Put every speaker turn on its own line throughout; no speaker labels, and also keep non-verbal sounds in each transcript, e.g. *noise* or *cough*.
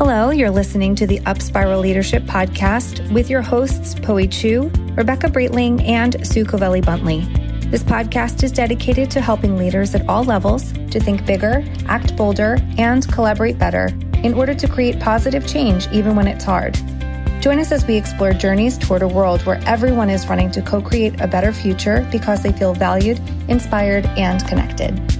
Hello, you're listening to the Upspiral Leadership Podcast with your hosts, Poe Chu, Rebecca Breitling, and Sue Covelli Buntley. This podcast is dedicated to helping leaders at all levels to think bigger, act bolder, and collaborate better in order to create positive change even when it's hard. Join us as we explore journeys toward a world where everyone is running to co create a better future because they feel valued, inspired, and connected.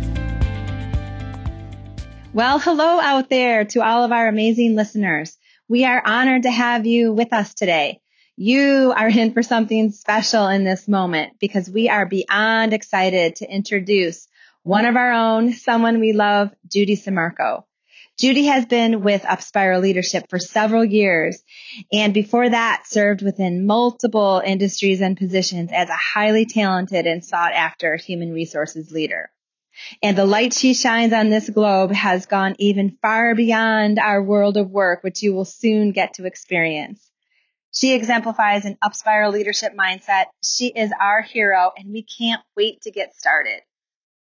Well, hello out there to all of our amazing listeners. We are honored to have you with us today. You are in for something special in this moment because we are beyond excited to introduce one of our own, someone we love, Judy Sammarco. Judy has been with Upspiral Leadership for several years and before that served within multiple industries and positions as a highly talented and sought after human resources leader. And the light she shines on this globe has gone even far beyond our world of work, which you will soon get to experience. She exemplifies an upspiral leadership mindset. She is our hero and we can't wait to get started.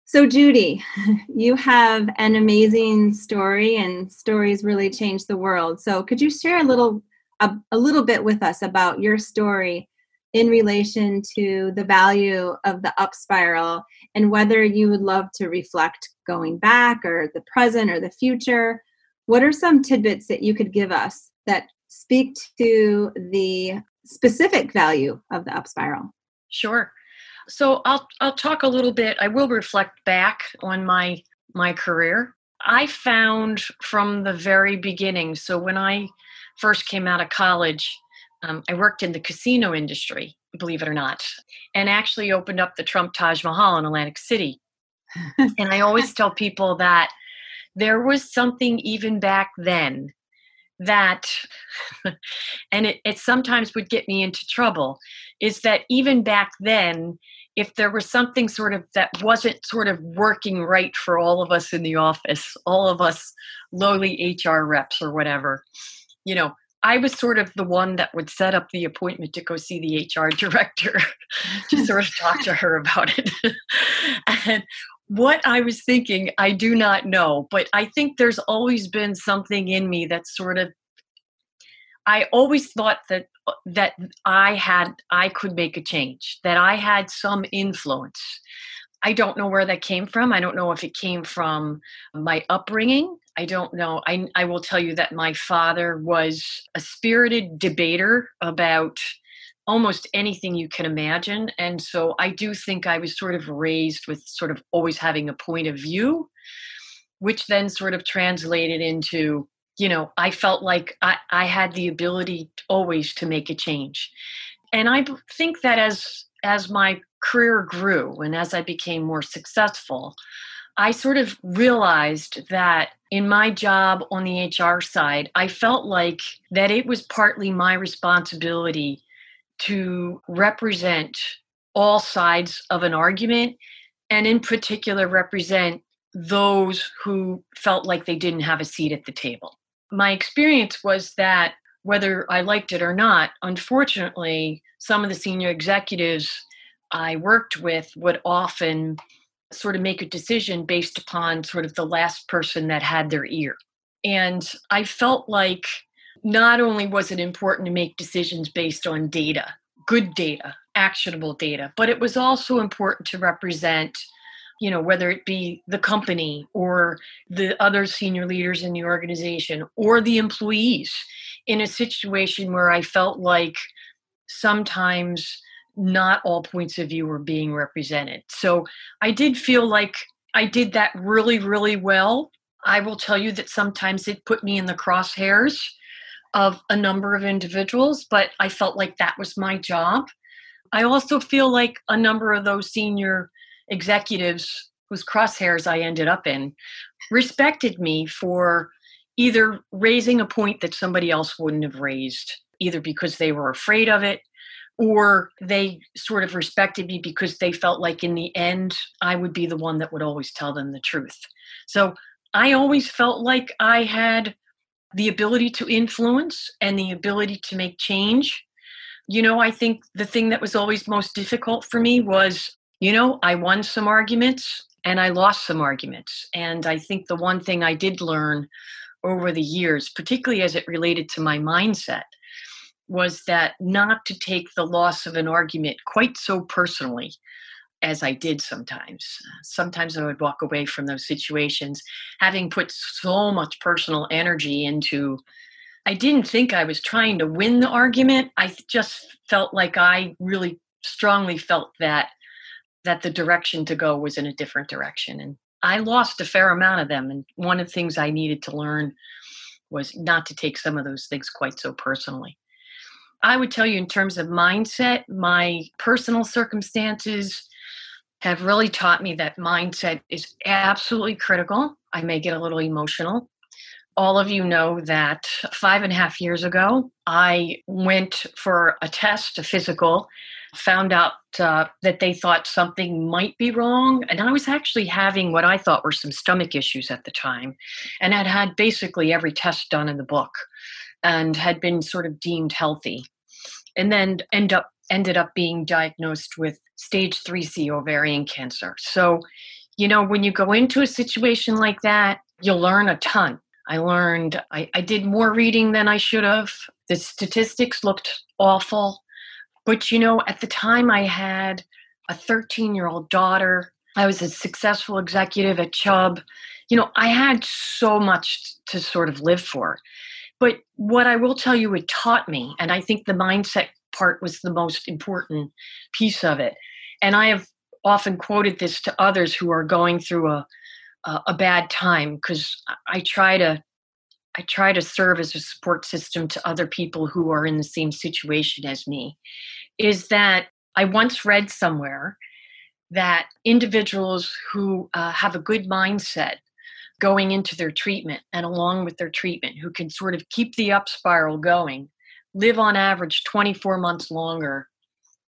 So, Judy, *laughs* you have an amazing story, and stories really change the world. So, could you share a little, a, a little bit with us about your story in relation to the value of the up spiral and whether you would love to reflect going back or the present or the future. What are some tidbits that you could give us that speak to the specific value of the up spiral?
Sure. So I'll I'll talk a little bit. I will reflect back on my my career. I found from the very beginning. So when I first came out of college, um, I worked in the casino industry, believe it or not, and actually opened up the Trump Taj Mahal in Atlantic City. *laughs* and I always tell people that there was something even back then that, *laughs* and it, it sometimes would get me into trouble, is that even back then, if there was something sort of that wasn't sort of working right for all of us in the office, all of us lowly HR reps or whatever, you know, I was sort of the one that would set up the appointment to go see the HR director *laughs* to sort of talk to her about it. *laughs* and what I was thinking, I do not know, but I think there's always been something in me that sort of I always thought that that I had I could make a change, that I had some influence. I don't know where that came from. I don't know if it came from my upbringing. I don't know. I, I will tell you that my father was a spirited debater about almost anything you can imagine. And so I do think I was sort of raised with sort of always having a point of view, which then sort of translated into, you know, I felt like I, I had the ability always to make a change. And I think that as as my career grew and as I became more successful, I sort of realized that in my job on the HR side, I felt like that it was partly my responsibility to represent all sides of an argument and in particular represent those who felt like they didn't have a seat at the table. My experience was that whether I liked it or not, unfortunately, some of the senior executives I worked with would often sort of make a decision based upon sort of the last person that had their ear. And I felt like not only was it important to make decisions based on data, good data, actionable data, but it was also important to represent you know whether it be the company or the other senior leaders in the organization or the employees in a situation where i felt like sometimes not all points of view were being represented. So I did feel like I did that really, really well. I will tell you that sometimes it put me in the crosshairs of a number of individuals, but I felt like that was my job. I also feel like a number of those senior executives whose crosshairs I ended up in respected me for either raising a point that somebody else wouldn't have raised, either because they were afraid of it or they sort of respected me because they felt like in the end I would be the one that would always tell them the truth. So I always felt like I had the ability to influence and the ability to make change. You know, I think the thing that was always most difficult for me was, you know, I won some arguments and I lost some arguments. And I think the one thing I did learn over the years, particularly as it related to my mindset, was that not to take the loss of an argument quite so personally as I did sometimes. Sometimes I would walk away from those situations having put so much personal energy into. I didn't think I was trying to win the argument. I just felt like I really strongly felt that that the direction to go was in a different direction and I lost a fair amount of them and one of the things I needed to learn was not to take some of those things quite so personally. I would tell you in terms of mindset, my personal circumstances have really taught me that mindset is absolutely critical. I may get a little emotional. All of you know that five and a half years ago, I went for a test, a physical, found out uh, that they thought something might be wrong. And I was actually having what I thought were some stomach issues at the time and had had basically every test done in the book and had been sort of deemed healthy. And then end up ended up being diagnosed with stage 3C ovarian cancer. So, you know, when you go into a situation like that, you'll learn a ton. I learned, I, I did more reading than I should have. The statistics looked awful. But, you know, at the time I had a 13 year old daughter, I was a successful executive at Chubb. You know, I had so much to sort of live for. But what I will tell you, it taught me, and I think the mindset part was the most important piece of it. And I have often quoted this to others who are going through a a, a bad time because I try to I try to serve as a support system to other people who are in the same situation as me. Is that I once read somewhere that individuals who uh, have a good mindset going into their treatment and along with their treatment, who can sort of keep the up spiral going, live on average 24 months longer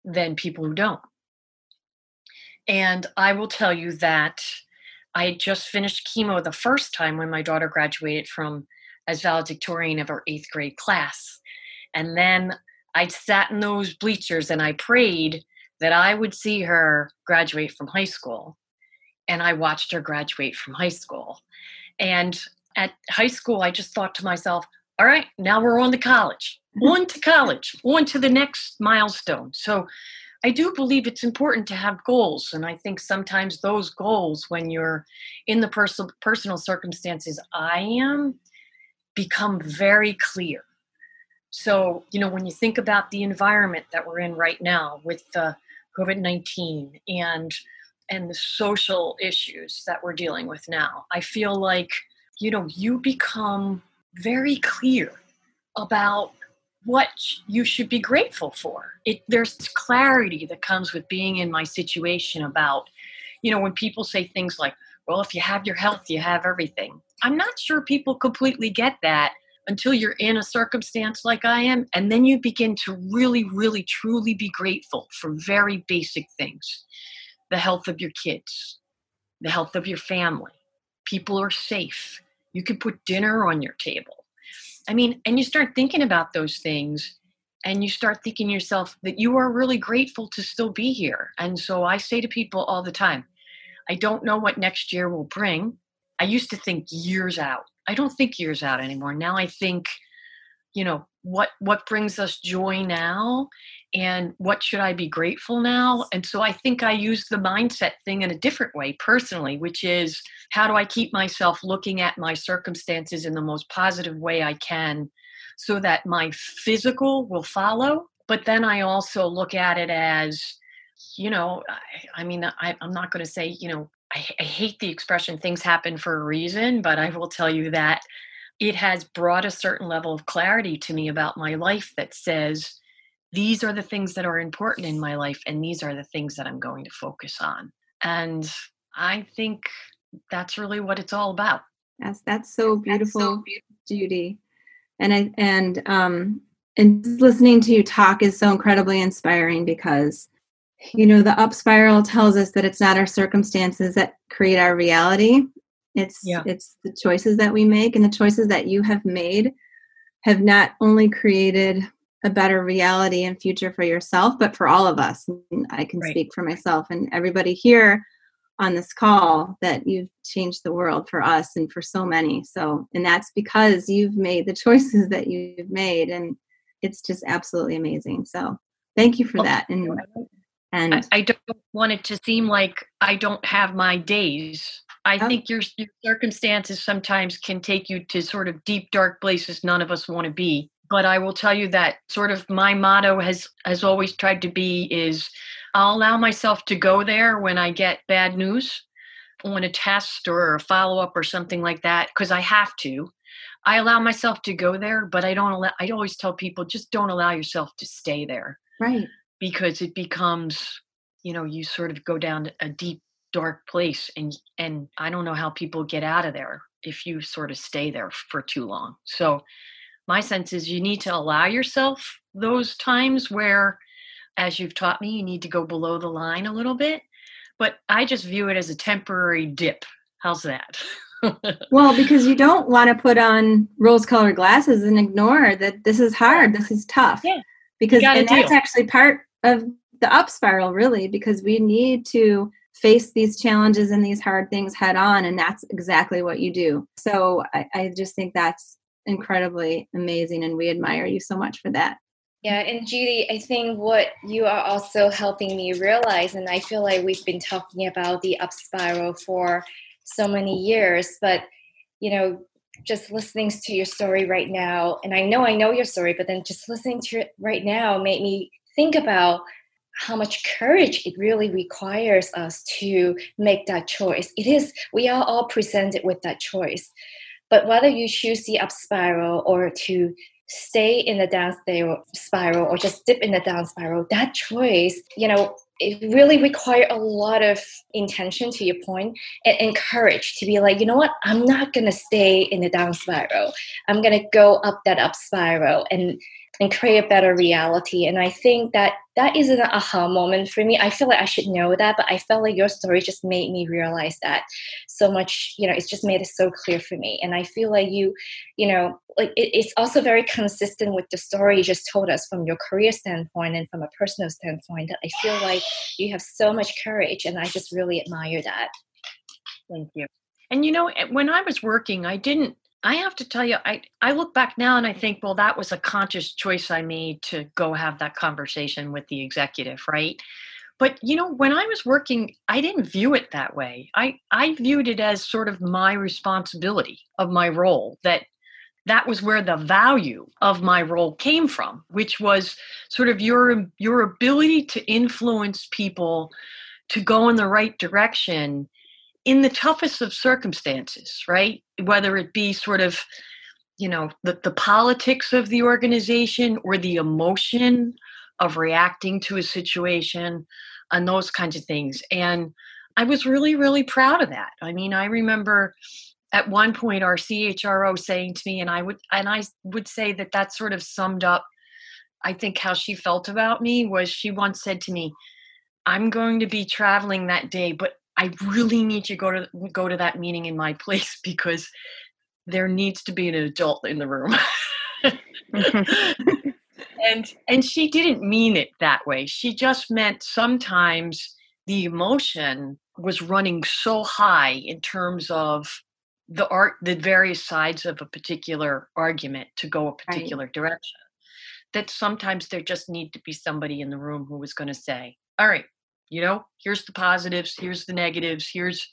than people who don't. And I will tell you that I just finished chemo the first time when my daughter graduated from as valedictorian of her eighth grade class. And then I sat in those bleachers and I prayed that I would see her graduate from high school. And I watched her graduate from high school. And at high school, I just thought to myself, all right, now we're on to college, *laughs* on to college, on to the next milestone. So I do believe it's important to have goals. And I think sometimes those goals, when you're in the personal personal circumstances I am, become very clear. So, you know, when you think about the environment that we're in right now with uh, COVID 19 and and the social issues that we're dealing with now, I feel like, you know, you become very clear about what you should be grateful for. It, there's clarity that comes with being in my situation about, you know, when people say things like, well, if you have your health, you have everything. I'm not sure people completely get that until you're in a circumstance like I am. And then you begin to really, really, truly be grateful for very basic things the health of your kids, the health of your family. People are safe. You can put dinner on your table I mean, and you start thinking about those things and you start thinking yourself that you are really grateful to still be here. And so I say to people all the time, I don't know what next year will bring. I used to think years out. I don't think years out anymore. Now I think, you know, what what brings us joy now and what should I be grateful now? And so I think I use the mindset thing in a different way personally, which is how do I keep myself looking at my circumstances in the most positive way I can so that my physical will follow? But then I also look at it as, you know, I, I mean, I, I'm not going to say, you know, I, I hate the expression things happen for a reason, but I will tell you that it has brought a certain level of clarity to me about my life that says, these are the things that are important in my life and these are the things that i'm going to focus on and i think that's really what it's all about
yes that's so beautiful, that's so beautiful. judy and i and um and listening to you talk is so incredibly inspiring because you know the up spiral tells us that it's not our circumstances that create our reality it's yeah. it's the choices that we make and the choices that you have made have not only created a better reality and future for yourself, but for all of us. I can right. speak for myself and everybody here on this call that you've changed the world for us and for so many. So, and that's because you've made the *laughs* choices that you've made, and it's just absolutely amazing. So, thank you for oh, that. And
and I, I don't want it to seem like I don't have my days. I oh. think your, your circumstances sometimes can take you to sort of deep, dark places none of us want to be. But I will tell you that sort of my motto has has always tried to be is I'll allow myself to go there when I get bad news on a test or a follow up or something like that because I have to. I allow myself to go there, but I don't allow, I always tell people just don't allow yourself to stay there.
Right.
Because it becomes, you know, you sort of go down a deep dark place and and I don't know how people get out of there if you sort of stay there for too long. So my sense is you need to allow yourself those times where as you've taught me, you need to go below the line a little bit. But I just view it as a temporary dip. How's that? *laughs*
well, because you don't want to put on rose colored glasses and ignore that this is hard, this is tough.
Yeah.
Because and that's actually part of the up spiral, really, because we need to face these challenges and these hard things head on. And that's exactly what you do. So I, I just think that's incredibly amazing. And we admire you so much for that.
Yeah, and Judy, I think what you are also helping me realize, and I feel like we've been talking about the up spiral for so many years, but you know, just listening to your story right now, and I know I know your story, but then just listening to it right now made me think about how much courage it really requires us to make that choice. It is, we are all presented with that choice. But whether you choose the up spiral or to stay in the down spiral or just dip in the down spiral, that choice, you know, it really require a lot of intention to your point and, and courage to be like you know what? I'm not to stay in the down spiral. I'm to go up that up spiral and and create a better reality. And I think that that is an aha moment for me. I feel like I should know that, but I felt like your story just made me realize that so much. You know, it's just made it so clear for me. And I feel like you, you know, like it, it's also very consistent with the story you just told us from your career standpoint and from a personal standpoint. That I feel like you have so much courage, and I just really admire that.
Thank you. And you know, when I was working, I didn't I have to tell you, I, I look back now and I think, well, that was a conscious choice I made to go have that conversation with the executive, right? But you know, when I was working, I didn't view it that way. I, I viewed it as sort of my responsibility of my role that that was where the value of my role came from, which was sort of your your ability to influence people to go in the right direction in the toughest of circumstances, right? Whether it be sort of, you know, the, the politics of the organization or the emotion of reacting to a situation and those kinds of things. And I was really, really proud of that. I mean, I remember at one point our CHRO saying to me, and I would, and I would say that that sort of summed up, I think, how she felt about me was she once said to me, I'm going to be traveling that day, but I really need to go to go to that meeting in my place *laughs* because there needs to be an adult in the room. *laughs* *laughs* and and she didn't mean it that way. She just meant sometimes the emotion was running so high in terms of the art the various sides of a particular argument to go a particular right. direction that sometimes there just need to be somebody in the room who was going to say all right you know here's the positives here's the negatives here's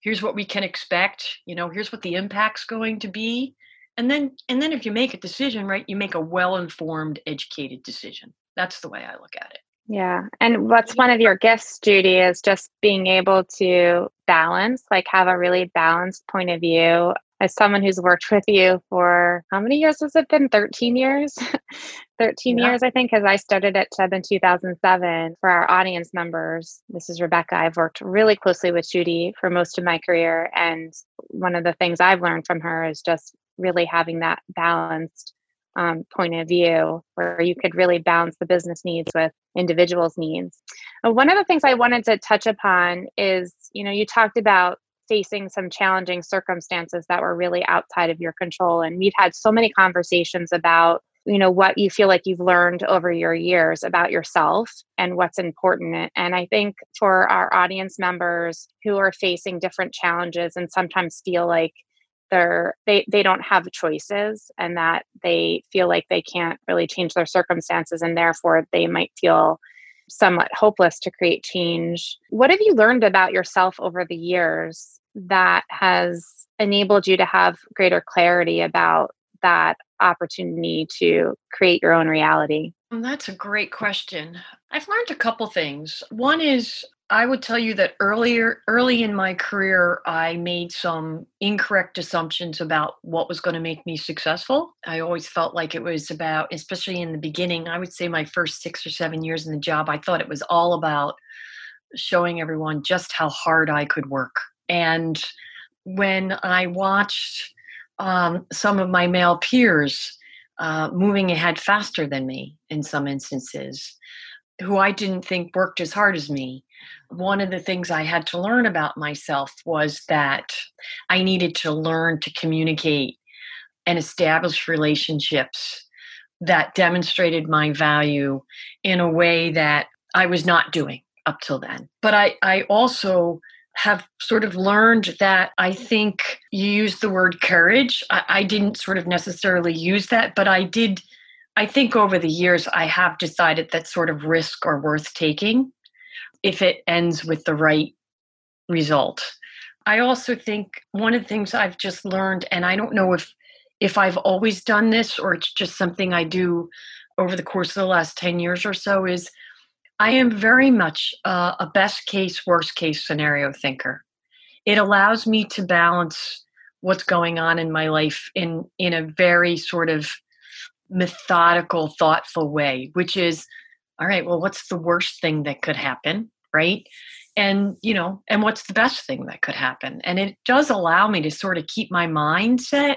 here's what we can expect you know here's what the impact's going to be. And then and then if you make a decision right you make a well informed educated decision. That's the way i look at it.
Yeah and what's one of your gifts judy is just being able to balance like have a really balanced point of view as someone who's worked with you for how many years has it been? 13 years? *laughs* 13 yeah. years i think because i started at chubb in 2007 for our audience members this is rebecca. I've worked really closely with judy for most of my career and one of the things i've learned from her is just really having that balanced um, point of view where you could really balance the business needs with individuals needs. One of the things i wanted to touch upon is you know you talked about facing some challenging circumstances that were really outside of your control. And we've had so many conversations about you know what you feel like you've learned over your years about yourself and what's important and i think for our audience members who are facing different challenges and sometimes feel like they're they they don't have choices and that they feel like they can't really change their circumstances and therefore they might feel somewhat hopeless to create change what have you learned about yourself over the years that has enabled you to have greater clarity about that opportunity to create your own reality?
Oh, that's a great question. I've learned a couple things. One is I would tell you that earlier early in my career I made some incorrect assumptions about what was going to make me successful. I always felt like it was about especially in the beginning, I would say my first 6 or 7 years in the job, I thought it was all about showing everyone just how hard I could work. And when I watched um, some of my male peers uh, moving ahead faster than me in some instances, who I didn't think worked as hard as me. One of the things I had to learn about myself was that I needed to learn to communicate and establish relationships that demonstrated my value in a way that I was not doing up till then. But I, I also have sort of learned that I think you used the word courage. I, I, didn't sort of necessarily use that, but I did. I think over the years, I have decided that sort of risk are worth taking if it ends with the right result. I also think one of the things I've just learned, and I don't know if if I've always done this or it's just something I do over the course of the last 10 years or so, is I am very much uh, a best case, worst case scenario thinker. It allows me to balance what's going on in my life in in a very sort of methodical, thoughtful way, which is all right, well, what's the worst thing that could happen, right? And, you know, and what's the best thing that could happen? And it does allow me to sort of keep my mindset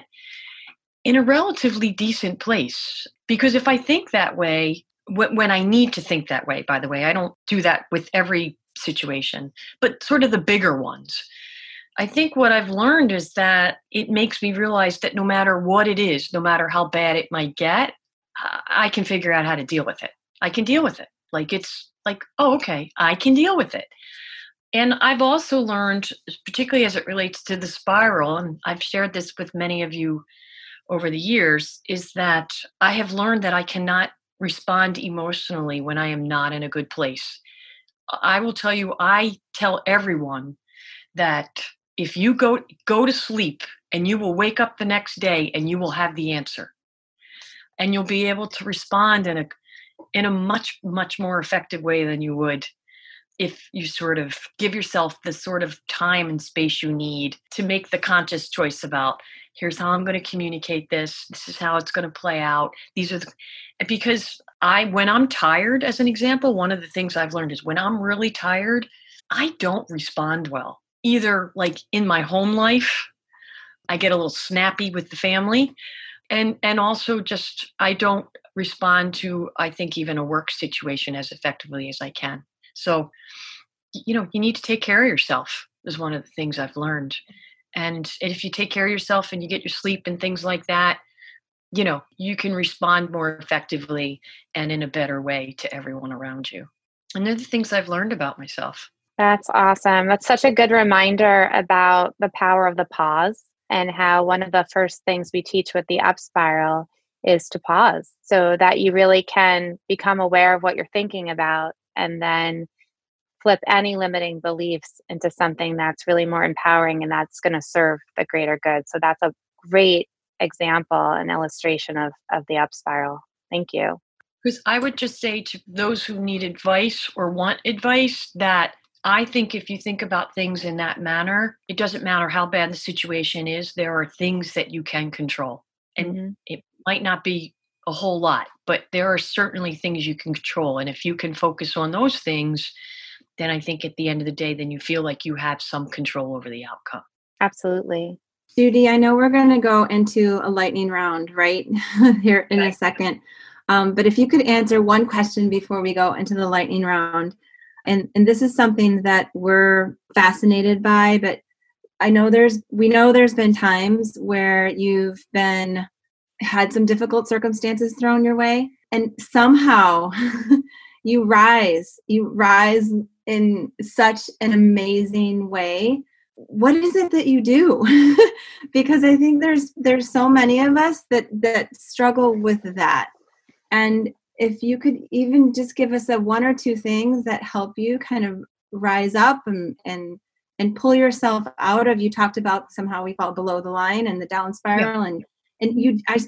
in a relatively decent place. Because if I think that way, when I need to think that way, by the way, I don't do that with every situation, but sort of the bigger ones. I think what I've learned is that it makes me realize that no matter what it is, no matter how bad it might get, I can figure out how to deal with it. I can deal with it. Like it's like, oh, okay, I can deal with it. And I've also learned, particularly as it relates to the spiral, and I've shared this with many of you over the years, is that I have learned that I cannot respond emotionally when I am not in a good place. I will tell you, I tell everyone that if you go go to sleep and you will wake up the next day and you will have the answer and you'll be able to respond in a in a much much more effective way than you would if you sort of give yourself the sort of time and space you need to make the conscious choice about here's how i'm going to communicate this. This is how it's going to play out. These are the because i when i'm tired as an example one of the things i've learned is when i'm really tired i don't respond well. Either like in my home life i get a little snappy with the family and and also just i don't respond to i think even a work situation as effectively as i can so you know you need to take care of yourself is one of the things i've learned. And if you take care of yourself and you get your sleep and things like that you know you can respond more effectively and in a better way to everyone around you. And they're the things i've learned about myself.
That's awesome. That's such a good reminder about the power of the pause and how one of the first things we teach with the up spiral is to pause so that you really can become aware of what you're thinking about and then flip any limiting beliefs into something that's really more empowering and that's going to serve the greater good. So that's a great example and illustration of, of the up spiral. Thank you.
Because I would just say to those who need advice or want advice that I think if you think about things in that manner, it doesn't matter how bad the situation is, there are things that you can control. And mm-hmm. it might not be a whole lot, but there are certainly things you can control. And if you can focus on those things, then I think at the end of the day, then you feel like you have some control over the outcome.
Absolutely.
Judy, I know we're going to go into a lightning round right *laughs* here in a second. Um, but if you could answer one question before we go into the lightning round, and and this is something that we're fascinated by, but I know there's we know there's been times where you've been had some difficult circumstances thrown your way and somehow *laughs* you rise you rise in such an amazing way. What is it that you do? *laughs* Because i think there's there's so many of us that that struggle with that. And if you could even just give us a one or two things that help you kind of rise up and and and pull yourself out of you talked about somehow we fall below the line and the down spiral yeah. and and you I,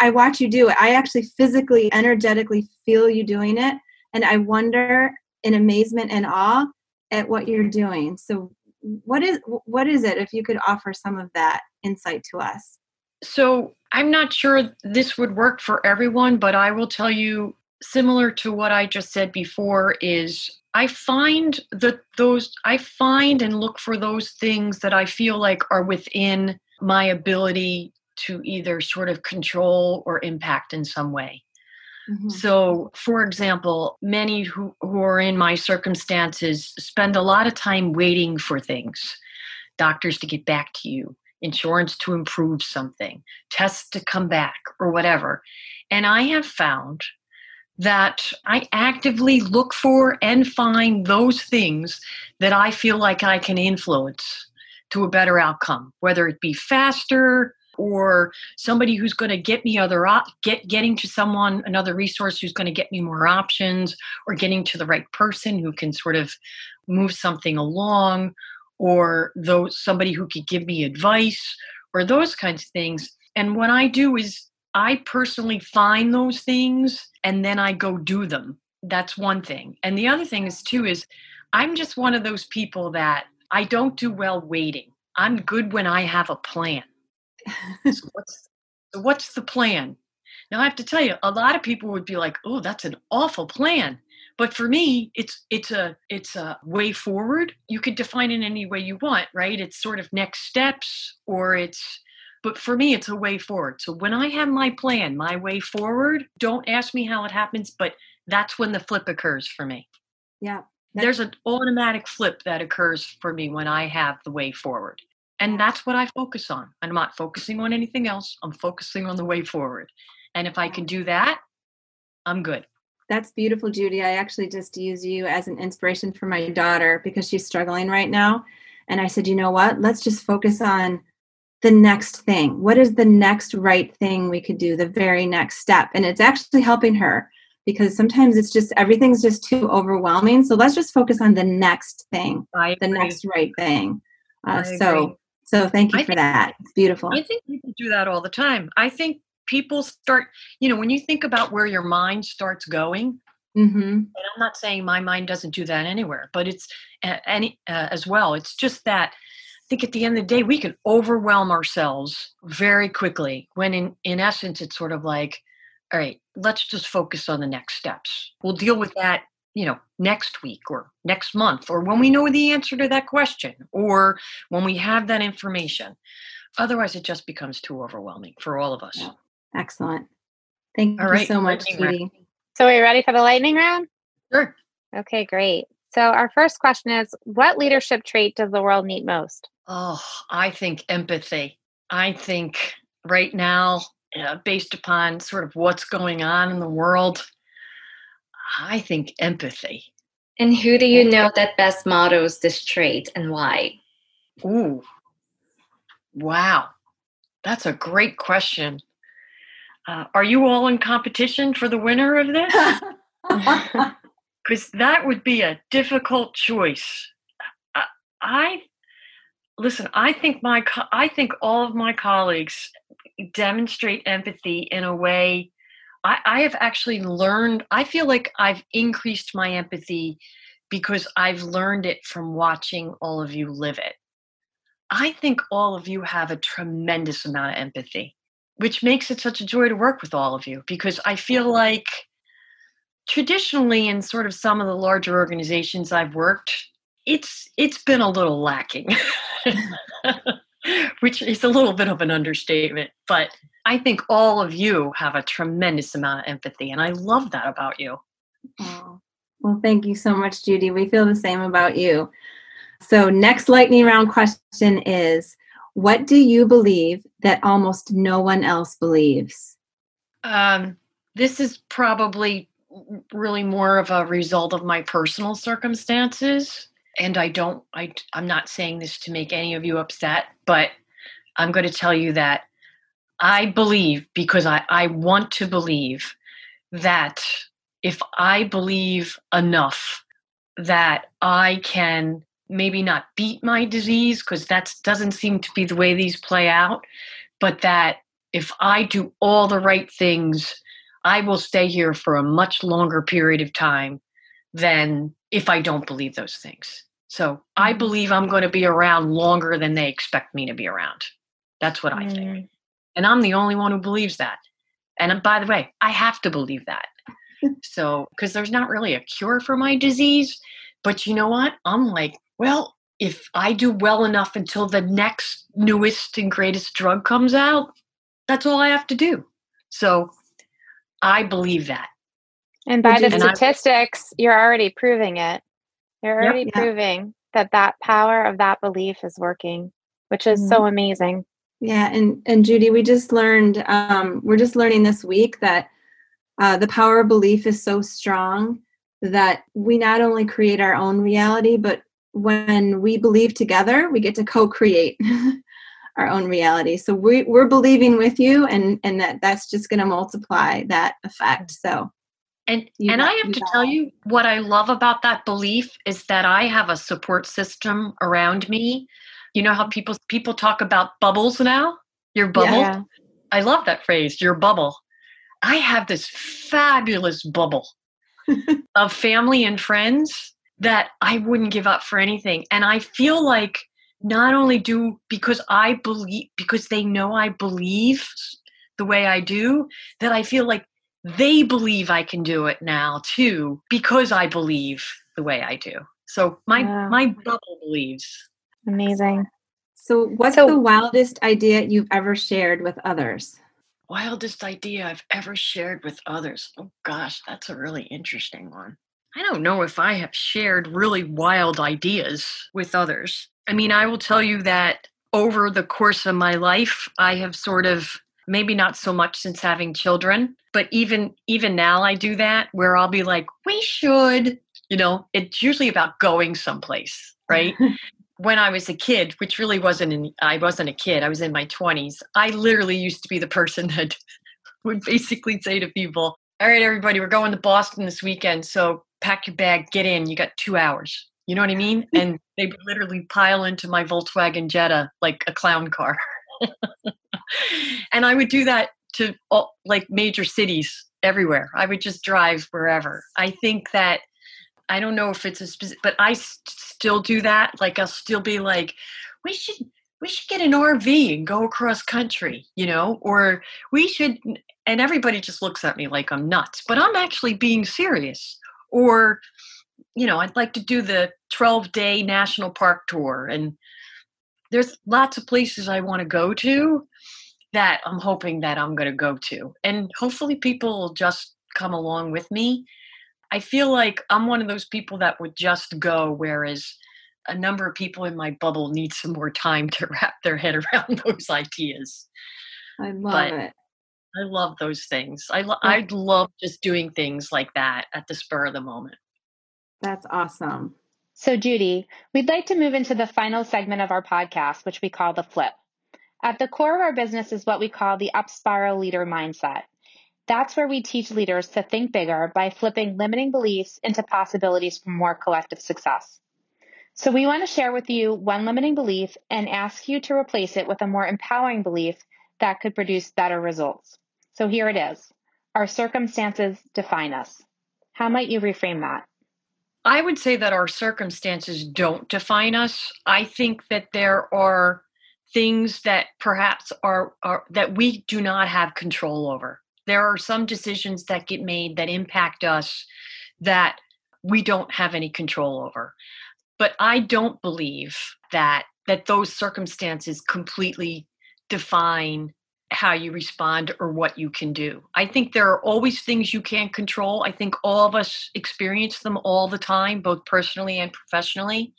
I watch you do it. I actually physically energetically feel you doing it. And i wonder in amazement and awe at what you're doing. So what is what is it if you could offer some of that insight to us?
So i'm not sure this would work for everyone but i will tell you similar to what i just said before is i find that those i find and look for those things that i feel like are within my ability to either sort of control or impact in some way Mm-hmm. So, for example, many who, who are in my circumstances spend a lot of time waiting for things doctors to get back to you, insurance to improve something, tests to come back, or whatever. And I have found that I actively look for and find those things that I feel like I can influence to a better outcome, whether it be faster, or somebody who's going to get me other op- get getting to someone another resource who's going to get me more options or getting to the right person who can sort of move something along or those somebody who could give me advice or those kinds of things. And what i do is i personally find those things and then i go do them. That's one thing. And the other thing is too is i'm just one of those people that i don't do well waiting. I'm good when i have a plan so what's so what's the plan? Now I have to tell you, a lot of people would be like, "Oh, that's an awful plan." But for me, it's it's a it's a way forward. You could define it any way you want, right? It's sort of next steps or it's but for me it's a way forward. So when I have my plan, my way forward, don't ask me how it happens, but that's when the flip occurs for me.
Yeah.
There's an automatic flip that occurs for me when I have the way forward. And that's what I focus on. I'm not focusing on anything else. I'm focusing on the way forward. And if I can do that, I'm good.
That's beautiful, Judy. I actually just use you as an inspiration for my daughter because she's struggling right now. And I said, you know what? Let's just focus on the next thing. What is the next right thing we could do, the very next step? And it's actually helping her because sometimes it's just everything's just too overwhelming. So let's just focus on the next thing, the next right thing. Uh, so so thank you I for that. It's beautiful.
I think people do that all the time. I think people start, you know, when you think about where your mind starts going,
mm-hmm.
and I'm not saying my mind doesn't do that anywhere, but it's uh, any uh, as well. It's just that I think at the end of the day we can overwhelm ourselves very quickly when in in essence it's sort of like, all right, let's just focus on the next steps. We'll deal with that you know next week or next month or when we know the answer to that question or when we have that information. Otherwise it just becomes too overwhelming for all of us. Yeah.
excellent. Thank all you right. so much Judy.
so are you ready for the lightning round?
Sure.
Okay great. So our first question is what leadership trait does the world need most?
Oh i think empathy. I think right now uh, based upon sort of what's going on in the world I think empathy.
And who do you know that best models this trait and why?
Ooh, wow. That's a great question. Uh, are you all in competition for the winner of this? *laughs* Because that would be a difficult choice. I, I listen. I think my I think all of my colleagues demonstrate empathy in a way I, I have actually learned, I feel like I've increased my empathy because I've learned it from watching all of you live it. I think all of you have a tremendous amount of empathy, which makes it such a joy to work with all of you because I feel like traditionally in sort of some of the larger organizations I've worked, it's it's been a little lacking. *laughs* which is a little bit of an understatement, but I think all of you have a tremendous amount of empathy, and I love that about you.
Oh, well, thank you so much, Judy. We feel the same about you. So, next lightning round question is What do you believe that almost no one else believes?
Um, this is probably really more of a result of my personal circumstances and i don't i i'm not saying this to make any of you upset but i'm going to tell you that i believe because i i want to believe that if i believe enough that i can maybe not beat my disease because that doesn't seem to be the way these play out but that if i do all the right things I will stay here for a much longer period of time than if I don't believe those things. So I mm-hmm. believe I'm going to be around longer than they expect me to be around. That's what I think. Mm. And I'm the only one who believes that. And by the way, I have to believe that. *laughs* so, because there's not really a cure for my disease. But you know what? I'm like, well, if I do well enough until the next newest and greatest drug comes out, that's all I have to do. So I believe that.
And by the statistics, I, you're already proving it. You're already proving that that power of that belief is working, which is mm-hmm. so amazing.
Yeah, and and Judy, we just learned. Um, we're just learning this week that uh, the power of belief is so strong that we not only create our own reality, but when we believe together, we get to co-create *laughs* our own reality. So we, we're believing with you, and and that that's just going to multiply that effect. So.
And, and I have to tell you what I love about that belief is that I have a support system around me. You know how people people talk about bubbles now? Your bubble. Yeah. I love that phrase, your bubble. I have this fabulous bubble *laughs* of family and friends that I wouldn't give up for anything. And I feel like not only do because I believe because they know I believe the way I do that I feel like they believe I can do it now too because I believe the way I do. So my yeah. my bubble believes.
Amazing.
So what's so, the wildest idea you've ever shared with others?
Wildest idea I've ever shared with others. Oh gosh, that's a really interesting one. I don't know if I have shared really wild ideas with others. I mean, I will tell you that over the course of my life, I have sort of maybe not so much since having children, but even even now I do that where I'll be like, "We should," you know, it's usually about going someplace, right? *laughs* when I was a kid, which really wasn't in, I wasn't a kid, I was in my 20s. I literally used to be the person *laughs* that would basically say to people, "All right, everybody, we're going to Boston this weekend, so pack your bag, get in. You got 2 hours." You know what I mean? *laughs* And they would literally pile into my Volkswagen Jetta like a clown car. and I would do that to all, like major cities everywhere. I would just drive wherever. I think that I don't know if it's a specific, but I st- still do that. Like I'll still be like, we should we should get an RV and go across country, you know, or we should. And everybody just looks at me like I'm nuts, but I'm actually being serious. Or you know, I'd like to do the 12 day national park tour. And there's lots of places I want to go to that I'm hoping that I'm going to go to. And hopefully people will just come along with me. I feel like I'm one of those people that would just go, whereas a number of people in my bubble need some more time to *laughs* wrap their head around *laughs* those ideas.
I love but it.
I love those things. I lo- I love just doing things like that at the spur of the moment.
That's awesome.
So, Judy, we'd like to move into the final segment of our podcast, which we call the flip. At the core of our business is what we call the up spiral leader mindset. That's where we teach leaders to think bigger by flipping limiting beliefs into possibilities for more collective success. So, we want to share with you one limiting belief and ask you to replace it with a more empowering belief that could produce better results. So, here it is Our circumstances define us. How might you reframe that?
I would say that our circumstances don't define us. I think that there are things that perhaps are, are that we do not have control over. There are some decisions that get made that impact us that we don't have any control over. But I don't believe that that those circumstances completely define how you respond or what you can do. I think there are always things you can't control. I think all of us experience them all the time, both personally and professionally,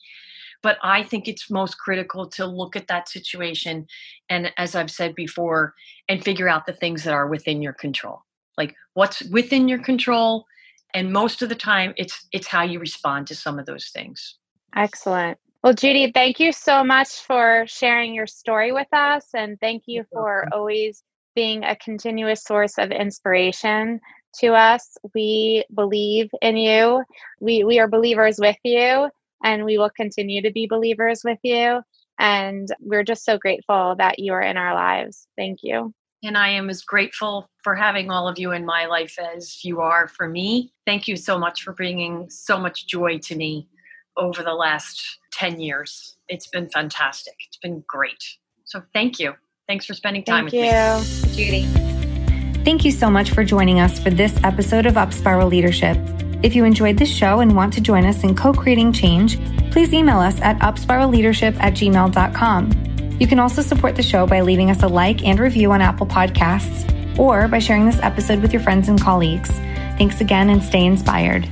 But I think it's most critical to look at that situation and, as I've said before, and figure out the things that are within your control. Like what's within your control, and most of the time, it's it's how you respond to some of those things.
Excellent. Well, Judy, thank you so much for sharing your story with us. And thank you for always being a continuous source of inspiration to us. We believe in you. We, we are believers with you, and we will continue to be believers with you. And we're just so grateful that you are in our lives. Thank you.
And I am as grateful for having all of you in my life as you are for me. Thank you so much for bringing so much joy to me over the last 10 years. It's been fantastic. It's been great. So thank you. Thanks for spending time
thank
with
you.
me.
Judy.
Thank you so much for joining us for this episode of Upspiral Leadership. If you enjoyed this show and want to join us in co creating change, please email us at upspiralleadership at gmail.com. You can also support the show by leaving us a like and review on Apple Podcasts or by sharing this episode with your friends and colleagues. Thanks again and stay inspired.